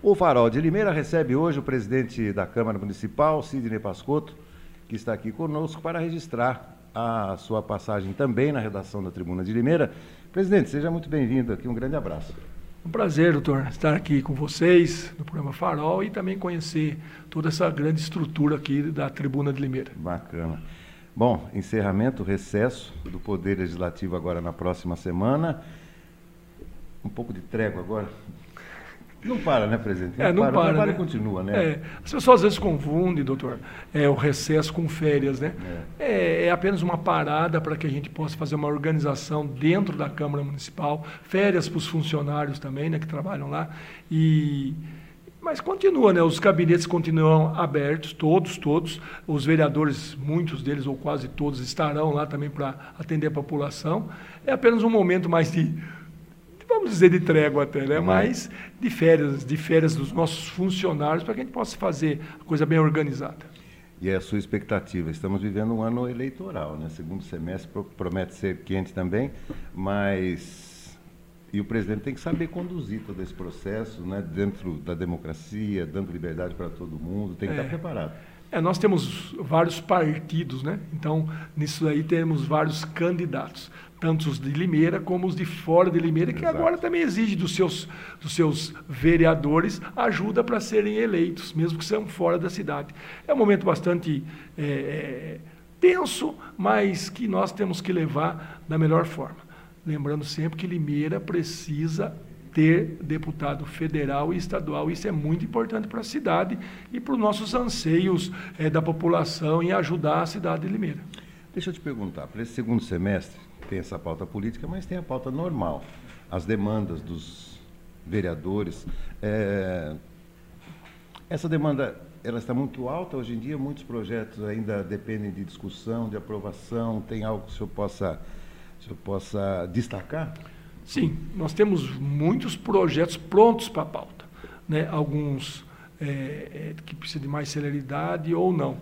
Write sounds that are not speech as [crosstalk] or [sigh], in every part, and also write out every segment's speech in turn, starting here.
O Farol de Limeira recebe hoje o presidente da Câmara Municipal, Sidney Pascotto, que está aqui conosco para registrar a sua passagem também na redação da Tribuna de Limeira. Presidente, seja muito bem-vindo aqui, um grande abraço. Um prazer, doutor, estar aqui com vocês no programa Farol e também conhecer toda essa grande estrutura aqui da Tribuna de Limeira. Bacana. Bom, encerramento, recesso do Poder Legislativo agora na próxima semana. Um pouco de trégua agora, não para, né, presidente? Não é, não para, para, o trabalho né? continua, né? É, as pessoas às vezes confundem, doutor, é, o recesso com férias, né? É, é, é apenas uma parada para que a gente possa fazer uma organização dentro da Câmara Municipal, férias para os funcionários também, né, que trabalham lá, e... Mas continua, né? Os gabinetes continuam abertos, todos, todos. Os vereadores, muitos deles ou quase todos, estarão lá também para atender a população. É apenas um momento mais de vamos dizer de trégua até, né? Mas de férias, de férias dos nossos funcionários, para que a gente possa fazer a coisa bem organizada. E é a sua expectativa? Estamos vivendo um ano eleitoral, né? Segundo semestre promete ser quente também, mas e o presidente tem que saber conduzir todo esse processo, né? Dentro da democracia, dando liberdade para todo mundo, tem que é. estar preparado. É, nós temos vários partidos, né? Então, nisso aí temos vários candidatos, tanto os de Limeira como os de fora de Limeira, que Exato. agora também exige dos seus, dos seus vereadores ajuda para serem eleitos, mesmo que sejam fora da cidade. É um momento bastante é, é, tenso, mas que nós temos que levar da melhor forma. Lembrando sempre que Limeira precisa ter deputado federal e estadual. Isso é muito importante para a cidade e para os nossos anseios é, da população em ajudar a cidade de Limeira. Deixa eu te perguntar, para esse segundo semestre, tem essa pauta política, mas tem a pauta normal, as demandas dos vereadores. É, essa demanda ela está muito alta hoje em dia, muitos projetos ainda dependem de discussão, de aprovação. Tem algo que o senhor possa, o senhor possa destacar? Sim, nós temos muitos projetos prontos para a pauta. Né? Alguns é, é, que precisam de mais celeridade ou não.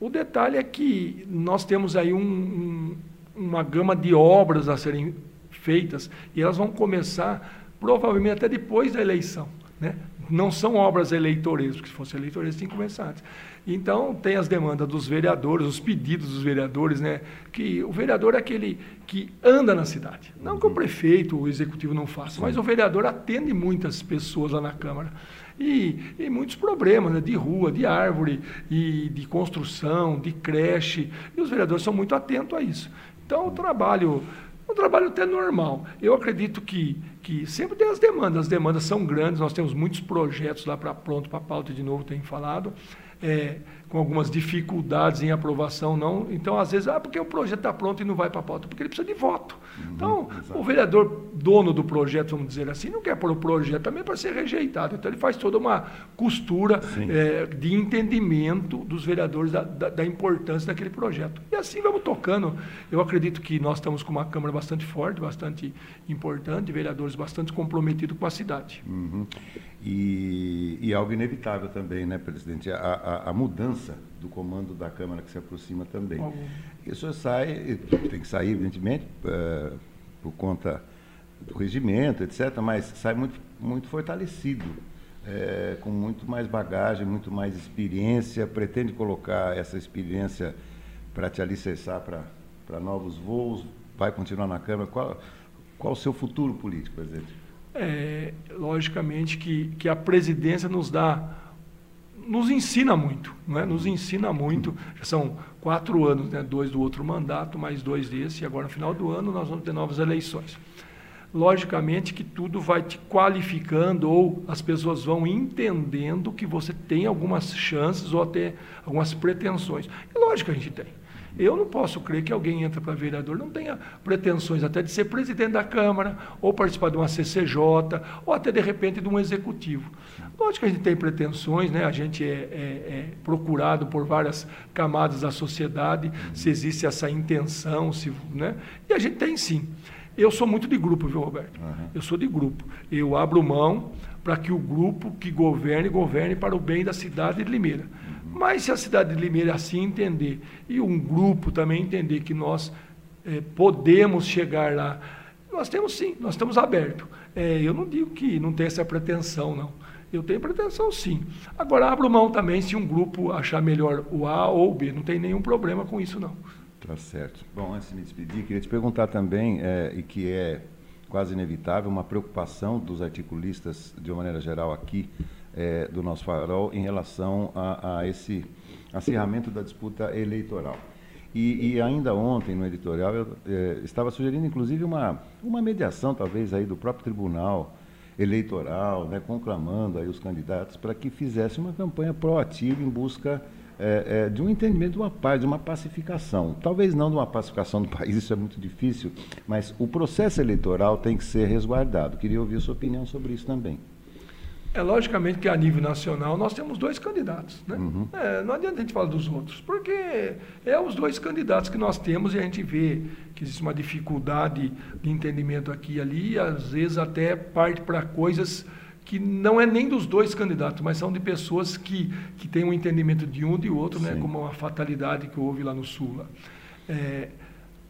O detalhe é que nós temos aí um, um, uma gama de obras a serem feitas e elas vão começar provavelmente até depois da eleição. Né? Não são obras eleitoreiras, porque se fosse eleitoreiras, tem que começar antes. Então, tem as demandas dos vereadores, os pedidos dos vereadores, né? que o vereador é aquele que anda na cidade. Não que o prefeito, o executivo não faça, mas o vereador atende muitas pessoas lá na Câmara. E, e muitos problemas né? de rua, de árvore, e de construção, de creche. E os vereadores são muito atentos a isso. Então, o trabalho um trabalho até normal. Eu acredito que, que sempre tem as demandas, as demandas são grandes, nós temos muitos projetos lá para pronto, para pauta de novo, tenho falado é, com algumas dificuldades em aprovação, não. Então, às vezes, ah, porque o projeto está pronto e não vai para a pauta, porque ele precisa de voto. Uhum, então, exatamente. o vereador, dono do projeto, vamos dizer assim, não quer pôr o projeto também para ser rejeitado. Então, ele faz toda uma costura é, de entendimento dos vereadores da, da, da, importância daquele projeto. E assim vamos tocando. Eu acredito que nós estamos com uma Câmara bastante forte, bastante importante, vereadores bastante comprometidos com a cidade. Uhum. E, e, algo inevitável também, né, presidente? A, a, a, mudança do comando da Câmara que se aproxima também. Uhum. E o senhor sai, tem que sair, evidentemente, uh, por conta do regimento, etc., mas sai muito, muito fortalecido, é, com muito mais bagagem, muito mais experiência, pretende colocar essa experiência para te alicerçar para novos voos, vai continuar na Câmara. Qual, qual o seu futuro político, presidente? é, logicamente que, que a presidência nos dá, nos ensina muito, é? nos ensina muito. Já são quatro anos, né? dois do outro mandato, mais dois desse, e agora no final do ano nós vamos ter novas eleições. Logicamente que tudo vai te qualificando ou as pessoas vão entendendo que você tem algumas chances ou até algumas pretensões. E lógico que a gente tem. Eu não posso crer que alguém entra para vereador, não tenha pretensões até de ser presidente da Câmara, ou participar de uma CCJ, ou até de repente de um executivo. Lógico que a gente tem pretensões, né? a gente é, é, é procurado por várias camadas da sociedade, se existe essa intenção, se, né? e a gente tem sim. Eu sou muito de grupo, viu, Roberto? Uhum. Eu sou de grupo. Eu abro mão para que o grupo que governe, governe para o bem da cidade de Limeira. Mas se a cidade de Limeira assim entender, e um grupo também entender que nós é, podemos chegar lá, nós temos sim, nós estamos abertos. É, eu não digo que não tem essa pretensão, não. Eu tenho pretensão sim. Agora, abro mão também se um grupo achar melhor o A ou o B. Não tem nenhum problema com isso, não. Tá certo. Bom, antes de me despedir, queria te perguntar também, é, e que é quase inevitável, uma preocupação dos articulistas, de uma maneira geral, aqui é, do nosso farol, em relação a, a esse acirramento da disputa eleitoral. E, e, ainda ontem, no editorial, eu é, estava sugerindo, inclusive, uma, uma mediação, talvez, aí do próprio tribunal eleitoral, né, conclamando aí os candidatos para que fizesse uma campanha proativa em busca é, é, de um entendimento de uma paz, de uma pacificação. Talvez não de uma pacificação do [laughs] país, isso é muito difícil, mas o processo eleitoral tem que ser resguardado. Queria ouvir a sua opinião sobre isso também. É logicamente que a nível nacional nós temos dois candidatos. Né? Uhum. É, não adianta a gente falar dos outros, porque é os dois candidatos que nós temos e a gente vê que existe uma dificuldade de entendimento aqui e ali, e às vezes até parte para coisas que não é nem dos dois candidatos, mas são de pessoas que, que têm um entendimento de um e de outro, né? como uma fatalidade que houve lá no Sul. Lá. É,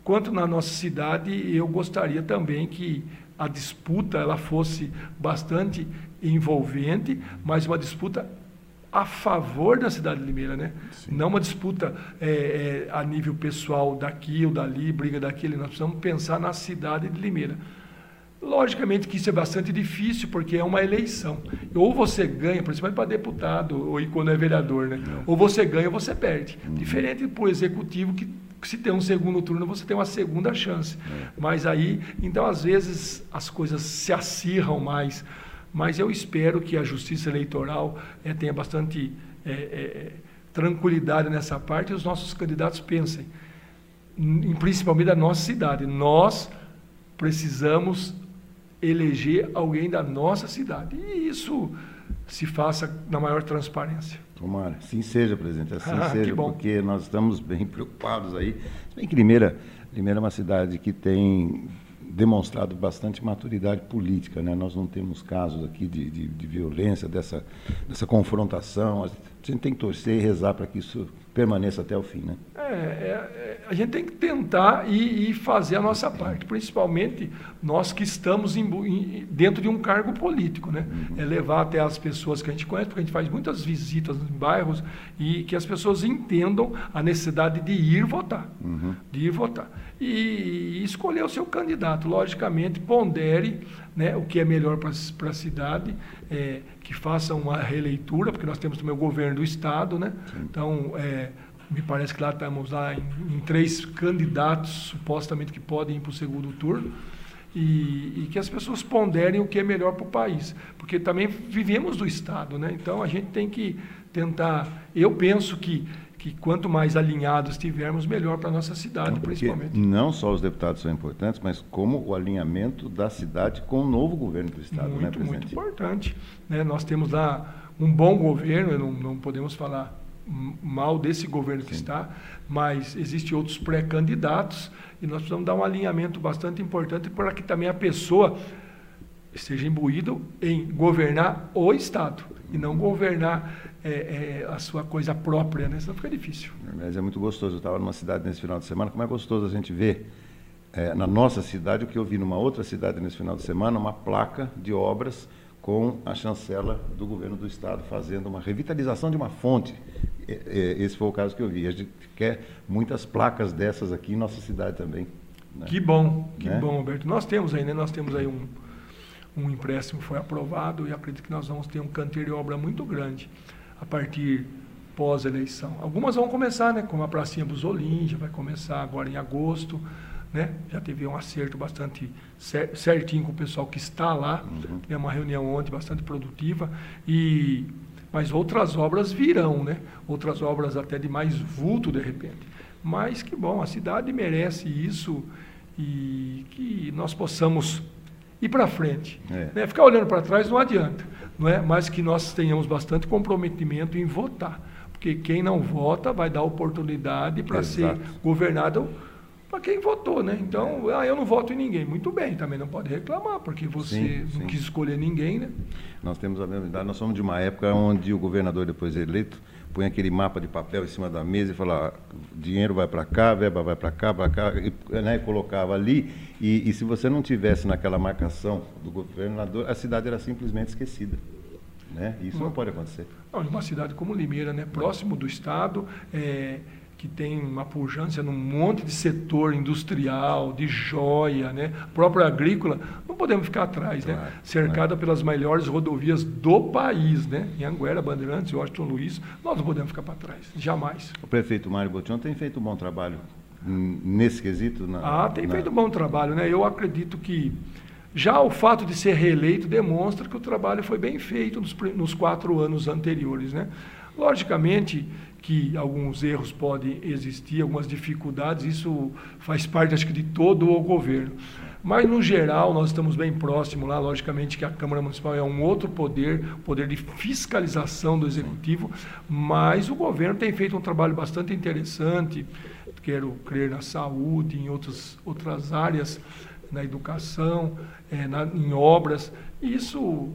quanto na nossa cidade, eu gostaria também que a disputa ela fosse bastante envolvente, mas uma disputa a favor da cidade de Limeira, né? Sim. Não uma disputa é, é, a nível pessoal daqui ou dali, briga daquele. Nós precisamos pensar na cidade de Limeira. Logicamente que isso é bastante difícil, porque é uma eleição. Ou você ganha, principalmente para deputado, ou quando é vereador, né? Ou você ganha ou você perde. Uhum. Diferente para o executivo, que se tem um segundo turno, você tem uma segunda chance. É. Mas aí, então, às vezes, as coisas se acirram mais mas eu espero que a Justiça Eleitoral é, tenha bastante é, é, tranquilidade nessa parte e os nossos candidatos pensem, em, principalmente da nossa cidade. Nós precisamos eleger alguém da nossa cidade. E isso se faça na maior transparência. Tomara, sim seja, presidente, assim [laughs] ah, seja, porque nós estamos bem preocupados aí. Se bem que Limeira, Limeira é uma cidade que tem demonstrado bastante maturidade política. Né? Nós não temos casos aqui de, de, de violência, dessa, dessa confrontação. A gente tem que torcer e rezar para que isso permaneça até o fim. Né? É, é, é, a gente tem que tentar e, e, fazer a nossa parte, principalmente nós que estamos em, em, dentro de um cargo político. Né? Uhum. É levar até as pessoas que a gente conhece, porque a gente faz muitas visitas em bairros e que as pessoas entendam a necessidade de ir votar. Uhum. De ir votar e, e escolher o seu candidato. Logicamente, pondere né, o que é melhor para a cidade, é, que faça uma releitura, porque nós temos também o governo do Estado. Né? Então, é, me parece que lá estamos lá em, em, três candidatos, supostamente, que podem ir para o segundo turno. E, e, que as pessoas ponderem o que é melhor para o país. Porque também vivemos do Estado, né? então a gente tem que tentar. Eu penso que que quanto mais alinhados estivermos, melhor para a nossa cidade, não, principalmente. Não só os deputados são importantes, mas como o alinhamento da cidade com o novo governo do Estado, muito, né, presidente? Muito importante. Né? Nós temos lá um bom governo, não, não podemos falar mal desse governo Sim. que está, mas existem outros pré-candidatos e nós precisamos dar um alinhamento bastante importante para que também a pessoa esteja imbuída em governar o Estado e não governar é, é, a sua coisa própria, né? Senão fica difícil. Mas é muito gostoso. Eu estava numa cidade nesse final de semana, como é gostoso a gente ver é, na nossa cidade o que eu vi numa outra cidade nesse final de semana, uma placa de obras com a chancela do governo do estado fazendo uma revitalização de uma fonte. É, é, esse foi o caso que eu vi. A gente quer muitas placas dessas aqui em nossa cidade também. Né? Que bom, que né? bom, Alberto. Nós temos aí, né? Nós temos aí um, um empréstimo foi aprovado e acredito que nós vamos ter um canteiro de obra muito grande a partir pós-eleição. Algumas vão começar, né, como a Pracinha Busolim, já vai começar agora em agosto, né? Já teve um acerto bastante certinho com o pessoal que está lá. Uhum. Tivemos uma reunião ontem bastante produtiva e mas outras obras virão, né? Outras obras até de mais vulto de repente. Mas que bom, a cidade merece isso e que nós possamos ir para frente. É. Né? Ficar olhando para trás não adianta não é? mas que nós tenhamos bastante comprometimento em votar. Porque quem não vota vai dar oportunidade para ser governado para quem votou, né? Então, ah, eu não voto em ninguém. Muito bem, também não pode reclamar, porque você sim, não sim. quis escolher ninguém, né? Nós temos a mesma idade, nós somos de uma época onde o governador, depois eleito, põe aquele mapa de papel em cima da mesa e fala, ah, dinheiro vai para cá, verba vai para cá, para cá, e, né, colocava ali, e, e, se você não tivesse naquela marcação do governador, a cidade era simplesmente esquecida. Né? Isso uma, não pode acontecer. Não, uma cidade como Limeira, né? próximo do Estado, é, que tem uma pujança num monte de setor industrial, de joia, né? própria agrícola, não podemos ficar atrás, né? claro, né? cercada pelas melhores rodovias do país, né? em Anguera, Bandeirantes, Washington Luiz, nós não podemos ficar para trás, jamais. O prefeito Mário Botion tem feito um bom trabalho nesse quesito? Na, ah, tem na... feito um bom trabalho. Né? Eu acredito que já o fato de ser reeleito demonstra que o trabalho foi bem feito nos, nos quatro anos anteriores. Né? Logicamente, que alguns erros podem existir, algumas dificuldades, isso faz parte, acho que, de todo o governo. Mas, no geral, nós estamos bem próximos lá, logicamente que a Câmara Municipal é um outro poder, poder de fiscalização do Executivo, mas o governo tem feito um trabalho bastante interessante, quero crer na saúde, em outras, outras áreas, na educação, é, na, em obras, e isso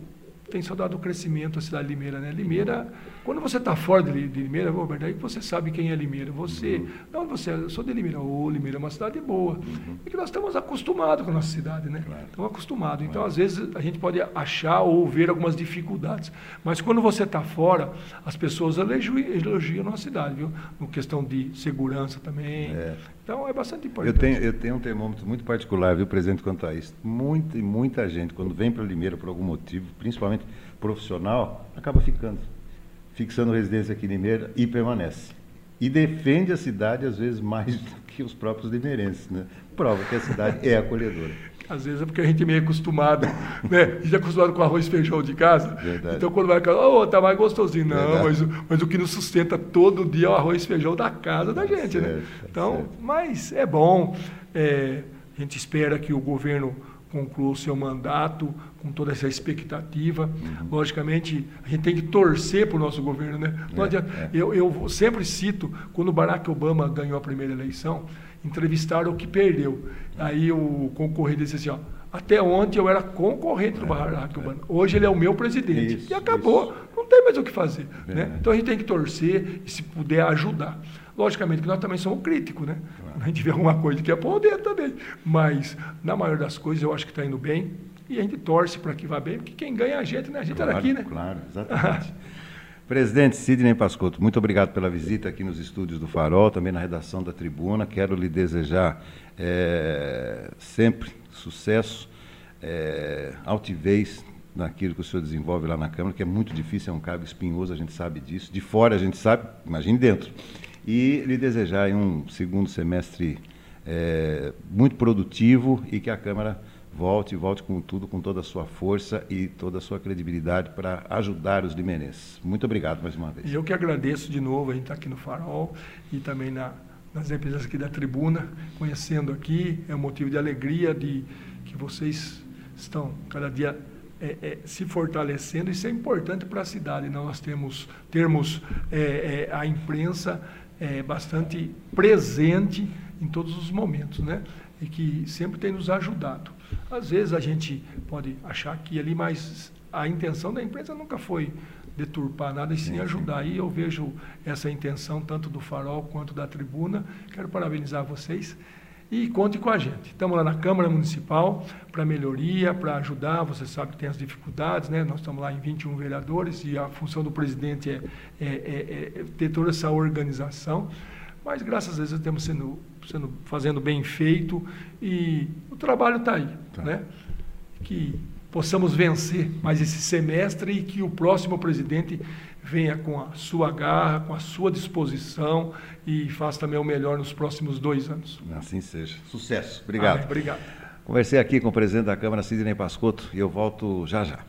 tem só dado crescimento à cidade de Limeira. Né? Limeira quando você está fora de, de Limeira, Roberto, aí você sabe quem é Limeira. Você, uhum. não, você, eu sou de Limeira. Ô, Limeira é uma cidade boa. Uhum. É que nós estamos acostumados com a nossa cidade, né? Claro. Estamos acostumados. Então, às vezes, a gente pode achar ou ver algumas dificuldades. Mas quando você está fora, as pessoas elogiam, elogiam a nossa cidade, viu? No questão de segurança também. É. Então, é bastante importante. Eu tenho, eu tenho um termômetro muito particular, viu, presidente, quanto a isso. Muita e muita gente, quando vem para Limeira por algum motivo, principalmente profissional, acaba ficando fixando residência aqui em Limeira e permanece. E defende a cidade, às vezes, mais [laughs] do que os próprios limeirenses. Né? Prova que a cidade é acolhedora. Às vezes é porque a gente é meio acostumado, [laughs] né? A gente é acostumado com arroz e feijão de casa. Verdade. Então, quando vai casa, oh, tá mais gostosinho. Não, mas, mas o que nos sustenta todo dia é o arroz e feijão da casa da gente, né? certo, né? Então, certo. mas é bom. É, a gente espera que o governo conclua o seu mandato com toda essa expectativa. Uhum. Logicamente, a gente tem que torcer para o nosso governo. Né? É, é. Eu, eu sempre cito, quando Barack Obama ganhou a primeira eleição, entrevistaram o que perdeu. Aí o concorrente disse assim, ó, até ontem eu era concorrente do é, Barack é. Obama. Hoje ele é o meu presidente. Isso, e acabou. Isso. Não tem mais o que fazer. Né? Então a gente tem que torcer e se puder ajudar. Logicamente que nós também somos críticos, né? Claro. A gente vê alguma coisa que é poder também. Mas, na maior das coisas, eu acho que está indo bem. E a gente torce para que vá bem, porque quem ganha é a gente, né? A gente claro, era aqui, né? Claro, exatamente. [laughs] Presidente Sidney Pascotto, muito obrigado pela visita aqui nos estúdios do Farol, também na redação da Tribuna. Quero lhe desejar é, sempre sucesso, é, altivez naquilo que o senhor desenvolve lá na Câmara, que é muito difícil, é um cargo espinhoso, a gente sabe disso. De fora a gente sabe, imagine dentro e lhe desejar um segundo semestre é, muito produtivo e que a Câmara volte, volte com tudo, com toda a sua força e toda a sua credibilidade para ajudar os limenenses. Muito obrigado mais uma vez. Eu que agradeço de novo a gente estar tá aqui no Farol e também na, nas empresas aqui da tribuna, conhecendo aqui, é um motivo de alegria de que vocês estão cada dia é, é, se fortalecendo, isso é importante para a cidade. Nós temos termos é, é a imprensa é, bastante presente em todos os momentos, né? E que sempre tem nos ajudado. Às vezes a gente pode achar que ali, mas a intenção da empresa nunca foi deturpar nada e sim ajudar. E eu vejo essa intenção tanto do Farol quanto da Tribuna. Quero parabenizar vocês e conte com a gente. Estamos lá na Câmara Municipal para melhoria, para ajudar. Você sabe que tem as dificuldades, né? Nós estamos lá em 21 vereadores e a função do presidente é, é, é, é ter toda essa organização. Mas graças a Deus estamos sendo, sendo fazendo bem feito e o trabalho está aí, tá. né? Que possamos vencer mais esse semestre e que o próximo presidente venha com a sua garra, com a sua disposição e faça também o melhor nos próximos dois anos. Assim seja. Sucesso. Obrigado. obrigado. Conversei aqui com o presidente da Câmara, Sidney Pascotto, e eu volto já já.